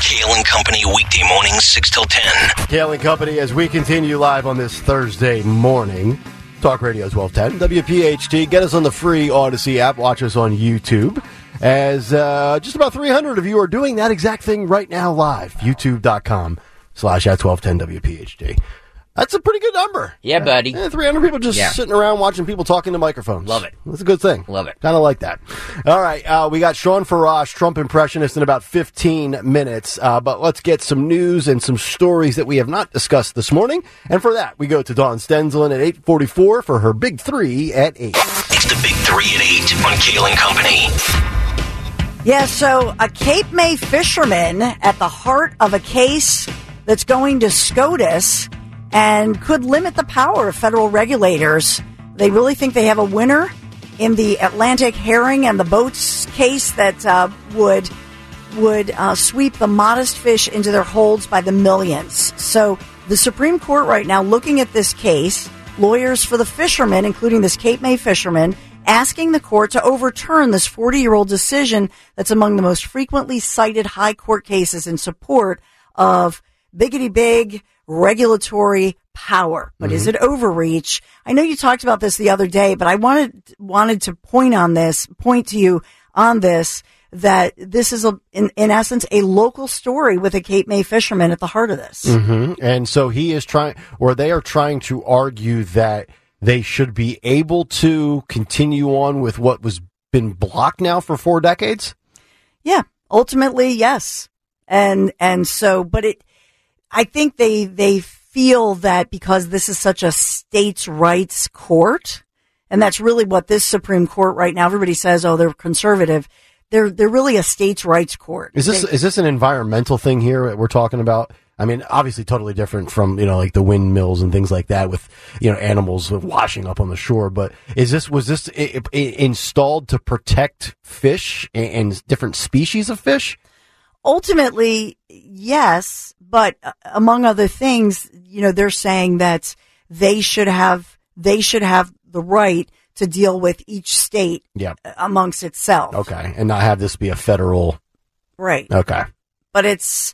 Kale and Company weekday mornings 6 till 10. Kale and Company as we continue live on this Thursday morning. Talk Radio 1210, WPHT. Get us on the free Audacy app. Watch us on YouTube. As uh, just about 300 of you are doing that exact thing right now live. YouTube.com slash at 1210 WPHT. That's a pretty good number. Yeah, buddy. Yeah, 300 people just Yeah. sitting around watching people talking to microphones. Love it. That's a good thing. Love it. Kind of like that. All right. Uh, we got Shawn Farash, Trump impressionist, in about 15 minutes. Uh, but let's get some news and some stories that we have not discussed this morning. And for that, we go to Dawn Stensland at 844 for her big three at 8. It's the big three at 8 on Kale and Company. Yeah, so a Cape May fisherman at the heart of a case that's going to SCOTUS and could limit the power of federal regulators. They really think they have a winner in the Atlantic herring and the boats case that uh, would would uh, sweep the modest fish into their holds by the millions. So the Supreme Court right now looking at this case, lawyers for the fishermen, including this Cape May fisherman, asking the court to overturn this 40 year old decision that's among the most frequently cited high court cases in support of biggity big regulatory power. But is it overreach? I know you talked about this the other day, but I wanted wanted to point on this, point to you on this that this is a in, in essence a local story with a Cape May fisherman at the heart of this. hmm And so he is trying, or they are trying to argue that they should be able to continue on with what was been blocked now for four decades. Yeah, ultimately, yes. And and so, but it, I think they they feel that because this is such a states' rights court, and that's really what this Supreme Court right now. Everybody says, oh, they're conservative. They're they're really a states' rights court. Is this They- is this an environmental thing here that we're talking about? I mean, obviously, totally different from you know like the windmills and things like that with you know animals washing up on the shore. But is this was this installed to protect fish and different species of fish? ultimately, yes, but uh, among other things, you know, they're saying that they should have they should have the right to deal with each state Yeah. amongst itself. Okay, and not have this be a federal. Right. Okay. But it's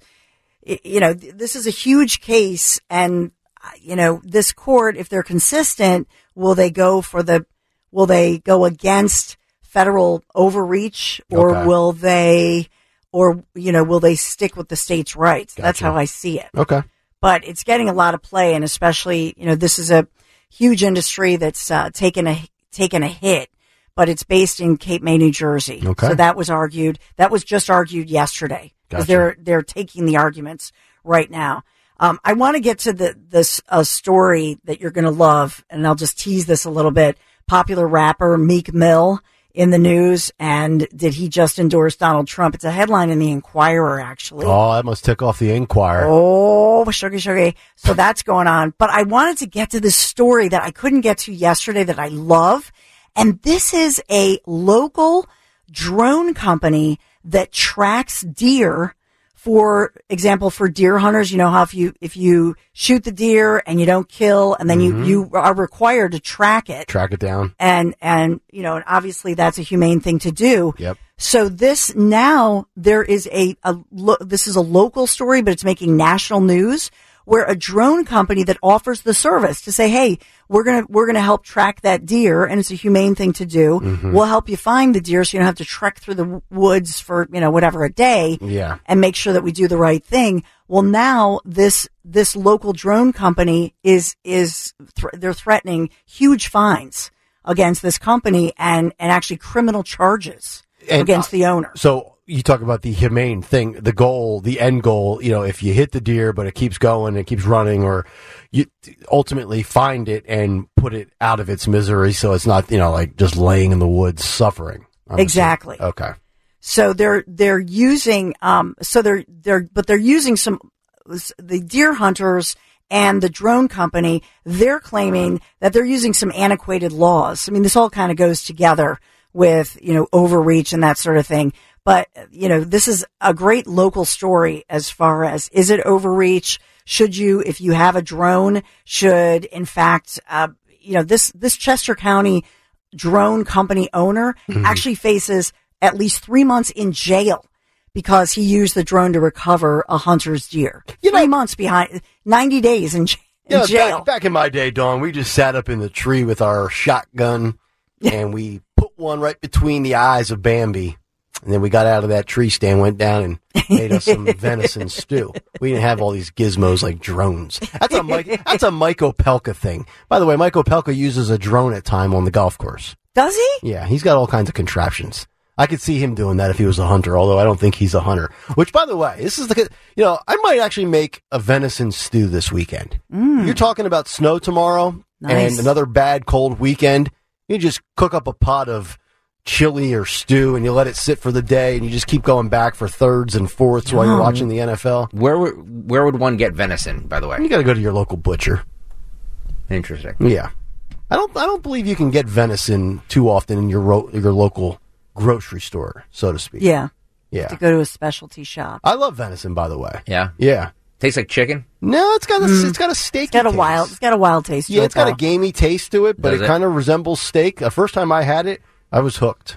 you know, this is a huge case and uh, you know, this court if they're consistent, will they go for the will they go against federal overreach or Okay. will they or you know, will they stick with the state's rights? That's how I see it. Okay. but it's getting a lot of play, and especially you know this is a huge industry that's uh, taken a taken a hit, but it's based in Cape May, New Jersey. Okay. So that was argued. That was just argued yesterday because Gotcha. they're they're taking the arguments right now. Um, I want to get to the this uh, story that you're going to love, and I'll just tease this a little bit. Popular rapper Meek Mill in the news, and did he just endorse Donald Trump? It's a headline in the Inquirer, actually. Oh, that must tick off the Inquirer. Oh, sugar, sugar. So that's going on. But I wanted to get to this story that I couldn't get to yesterday that I love. And this is a local drone company that tracks deer. For example, for deer hunters, you know how if you, if you shoot the deer and you don't kill and then you, mm-hmm. you are required to track it Track it down. and and you know and obviously that's a humane thing to do Yep. so this now there is a, a lo- this is a local story but it's making national news where a drone company that offers the service to say hey we're going to we're going to help track that deer and it's a humane thing to do Mm-hmm. we'll help you find the deer so you don't have to trek through the woods for you know whatever a day Yeah. and make sure that we do the right thing. Well, now this this local drone company is is thr they're threatening huge fines against this company and and actually criminal charges And, against the owner. So you talk about the humane thing, the goal, the end goal. You know, if you hit the deer, but it keeps going, it keeps running, or you ultimately find it and put it out of its misery, so it's not you know like just laying in the woods suffering. I'm Exactly. assuming. Okay. So they're they're using um so they're they're but they're using some the deer hunters and the drone company they're claiming that they're using some antiquated laws. I mean this all kind of goes together with you know overreach and that sort of thing. But you know this is a great local story as far as is it overreach? Should you if you have a drone should in fact uh, you know this this Chester County drone company owner actually faces at least three months in jail because he used the drone to recover a hunter's deer. You know- Three months behind, 90 days in, in jail. back, back in my day, Dawn, we just sat up in the tree with our shotgun and we put one right between the eyes of Bambi. And then we got out of that tree stand, went down and made us some venison stew. We didn't have all these gizmos like drones. That's a Mike, that's a Mike Opelka thing. By the way, Mike Opelka uses a drone at time on the golf course. Does he? Yeah, he's got all kinds of contraptions. I could see him doing that if he was a hunter, although I don't think he's a hunter. Which, by the way, this is the, you know, I might actually make a venison stew this weekend. Mm. You're talking about snow tomorrow Nice. and another bad cold weekend. You just cook up a pot of chili or stew and you let it sit for the day and you just keep going back for thirds and fourths while you're watching the NFL. Where would where would one get venison? By the way, You got to go to your local butcher. interesting. Yeah. I don't I don't believe you can get venison too often in your ro- your local grocery store, so to speak. Yeah. Yeah. To go to a specialty shop. I love venison, by the way. Yeah, Yeah. tastes like chicken. No, it's got a it's got a steak. Mm. It's got a wild, it's got a wild taste to it. Yeah, it. it's got a though. gamey taste to it, but Does it, it? kind of resembles steak. The first time I had it, I was hooked.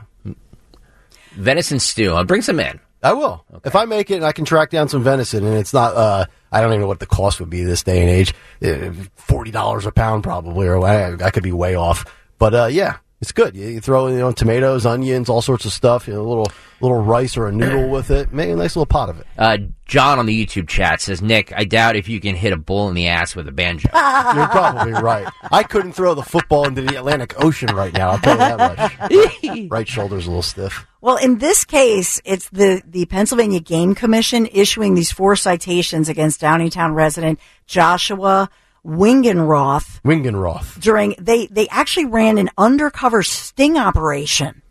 Venison stew. I'll bring some in. I will. If I make it and I can track down some venison and it's not uh I don't even know what the cost would be this day and age. Uh, Forty dollars a pound probably or I, I could be way off. But uh yeah, it's good. You, you throw in you know, tomatoes, onions, all sorts of stuff, you know, a little little rice or a noodle with it. Make a nice little pot of it. Uh, John on the YouTube chat says, Nick, I doubt if you can hit a bull in the ass with a banjo. You're probably right. I couldn't throw the football into the Atlantic Ocean right now. I'll tell you that much. right shoulder's a little stiff. Well, in this case, it's the, the Pennsylvania Game Commission issuing these four citations against Downingtown resident Joshua Wingenroth Wingenroth. during, they, they actually ran an undercover sting operation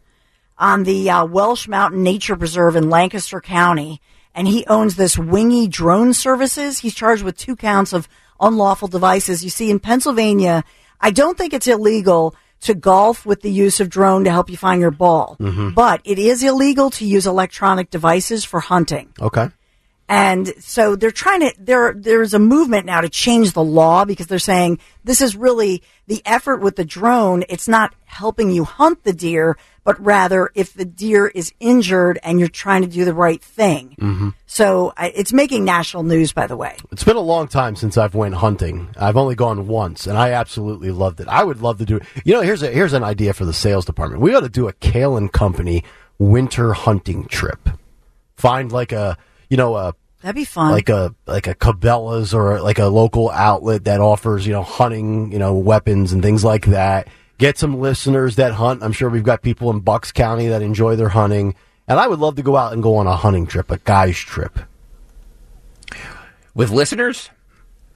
on the uh, Welsh Mountain Nature Preserve in Lancaster County. And he owns this Wingy Drone Services. He's charged with two counts of unlawful devices. You see, in Pennsylvania, I don't think it's illegal to golf with the use of drone to help you find your ball, but it is illegal to use electronic devices for hunting. Okay. And so they're trying to there there's a movement now to change the law because they're saying this is really the effort with the drone, it's not helping you hunt the deer, but rather if the deer is injured and you're trying to do the right thing. Mm-hmm. So I, it's making national news by the way. It's been a long time since I've went hunting. I've only gone once, and I absolutely loved it. I would love to do it. You know, here's a here's an idea for the sales department. We ought to do a Kale and Company winter hunting trip. Find like a you know a That'd be fun. like a like a Cabela's or like a local outlet that offers you know hunting you know weapons and things like that. Get some listeners that hunt. I'm sure we've got people in Bucks County that enjoy their hunting, and I would love to go out and go on a hunting trip, a guy's trip. With listeners?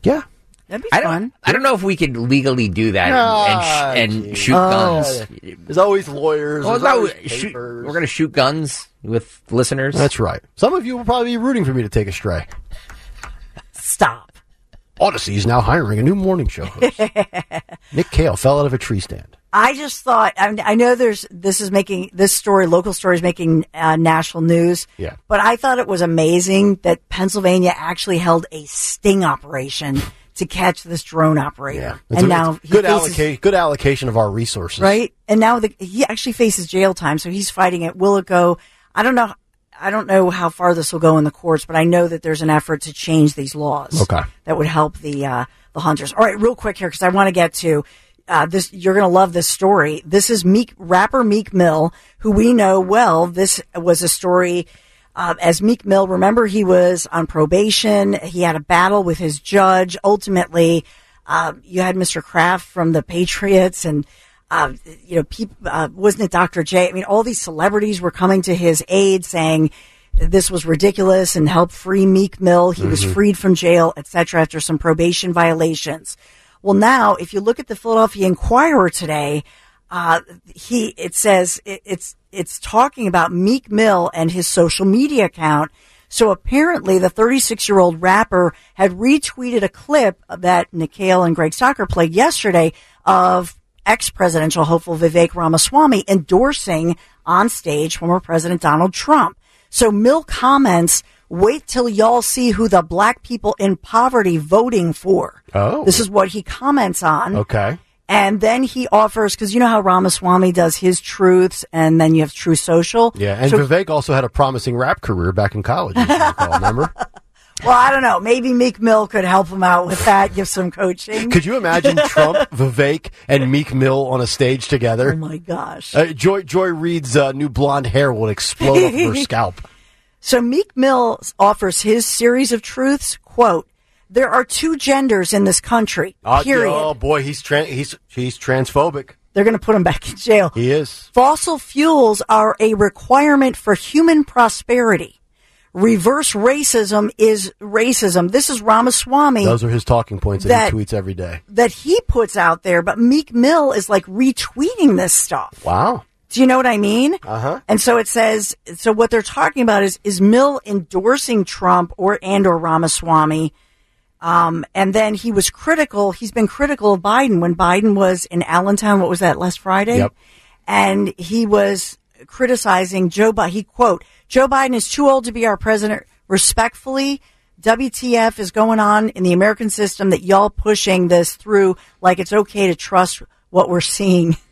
Yeah. That'd be I fun. don't, I don't know if we could legally do that Ah, and, sh- and geez. shoot guns. There's always lawyers. Well, there's no, always shoot, we're going to shoot guns with listeners. That's right. Some of you will probably be rooting for me to take a stray. Stop. Audacy is now hiring a new morning show host. Nick Kale fell out of a tree stand. I just thought I, I know there's this is making this story local story is making uh, national news. Yeah. but I thought it was amazing that Pennsylvania actually held a sting operation to catch this drone operator, It's and a- now it's he good faces- allocation. Good allocation of our resources. right? And now the, he actually faces jail time, so he's fighting it. Will it go? I don't know. I don't know how far this will go in the courts, but I know that there's an effort to change these laws. Okay. That would help the uh, the hunters. All right, real quick here because I want to get to uh, this. You're going to love this story. This is Meek rapper Meek Mill, who we know well. This was a story. Uh, as Meek Mill, remember he was on probation. He had a battle with his judge. Ultimately, uh, you had Mr. Kraft from the Patriots and uh, you know, people, uh, wasn't it Dr. J? I mean, all these celebrities were coming to his aid saying this was ridiculous and help free Meek Mill. He was freed from jail, etc. after some probation violations. Well, now, if you look at the Philadelphia Inquirer today, uh, he, it says it, it's, it's talking about Meek Mill and his social media account. So apparently the 36 year old rapper had retweeted a clip that Nick Kale and Greg Stocker played yesterday of ex-presidential hopeful Vivek Ramaswamy endorsing on stage former President Donald Trump. So Mill comments, wait till y'all see who the black people in poverty voting for. Oh. This is what he comments on. Okay. And then he offers, because you know how Ramaswamy does his truths, and then you have Truth Social. Yeah, and So- Vivek also had a promising rap career back in college. Recall, remember? well, I don't know. Maybe Meek Mill could help him out with that, give some coaching. Could you imagine Trump, Vivek, and Meek Mill on a stage together? oh my gosh. Uh, Joy Joy Reid's uh, new blonde hair will explode off her scalp. So Meek Mill offers his series of truths. Quote: There are two genders in this country. Uh, Period. Oh boy, he's tran he's he's transphobic. They're going to put him back in jail. He is. Fossil fuels are a requirement for human prosperity. Reverse racism is racism. This is Ramaswamy Those are his talking points that, That- he tweets every day. that he puts out there, but Meek Mill is like retweeting this stuff. Wow. Do you know what I mean? Uh huh. And so it says, so what they're talking about is, is Mill endorsing Trump or, and or Ramaswamy. Um, and then he was critical. He's been critical of Biden when Biden was in Allentown. What was that last Friday? Yep. And he was criticizing Joe Biden. He quote, Joe Biden is too old to be our president. Respectfully, WTF is going on in the American system that y'all pushing this through like it's okay to trust what we're seeing.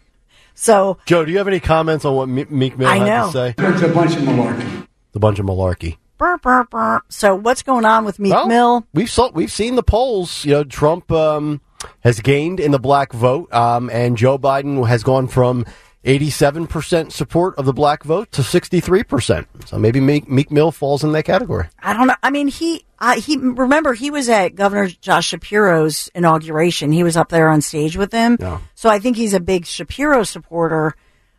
So Joe, do you have any comments on what Me- Meek Mill I had know. to say? It's a bunch of malarkey. The bunch of malarkey. Burr, burr, burr. So what's going on with Meek Well, Mill? We've saw, we've seen the polls. You know, Trump um, has gained in the black vote, um, and Joe Biden has gone from 87% support of the black vote to 63%. So maybe Meek, Meek Mill falls in that category. I don't know. I mean, he, uh, he, remember he was at Governor Josh Shapiro's inauguration. He was up there on stage with him. Yeah. So I think he's a big Shapiro supporter,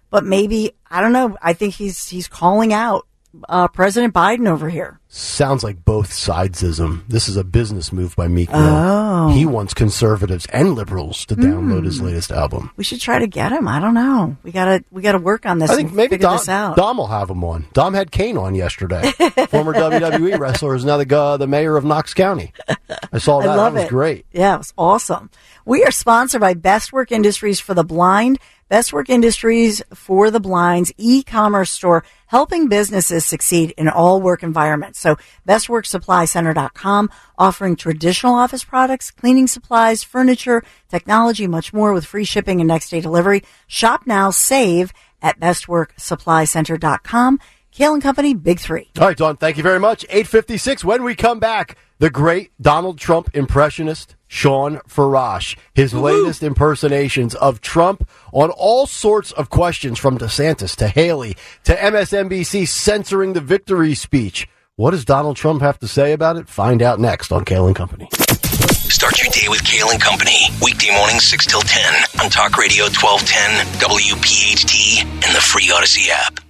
but maybe, I don't know. I think he's, he's calling out, uh, President Biden over here. Sounds like both sidesism. This is a business move by Meek Mill. Oh. He wants conservatives and liberals to download his latest album. We should try to get him. I don't know. We gotta, we gotta work on this. I think maybe Dom. Dom will have him on. Dom had Kane on yesterday. Former WWE wrestler is now the uh, the mayor of Knox County. I saw that. I love that was it. great. Yeah, it was awesome. We are sponsored by Best Work Industries for the Blind. Best Work Industries for the Blind's e-commerce store, helping businesses succeed in all work environments. So bestworksupplycenter.com, offering traditional office products, cleaning supplies, furniture, technology, much more with free shipping and next day delivery. Shop now, save at bestworksupplycenter.com. Kale and Company, Big Three. All right, Dawn, thank you very much. 856. When we come back, the great Donald Trump impressionist, Shawn Farash. His latest impersonations of Trump on all sorts of questions from DeSantis to Haley to MSNBC censoring the victory speech. What does Donald Trump have to say about it? Find out next on Kale and Company. Start your day with Kale and Company. Weekday mornings 6 till 10 on Talk Radio 1210, WPHT, and the free Audacy app.